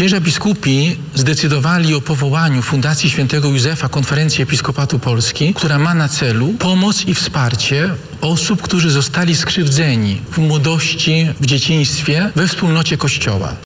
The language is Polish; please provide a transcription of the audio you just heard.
Księża biskupi zdecydowali o powołaniu Fundacji Świętego Józefa Konferencji Episkopatu Polski, która ma na celu pomoc i wsparcie osób, którzy zostali skrzywdzeni w młodości, w dzieciństwie we wspólnocie Kościoła.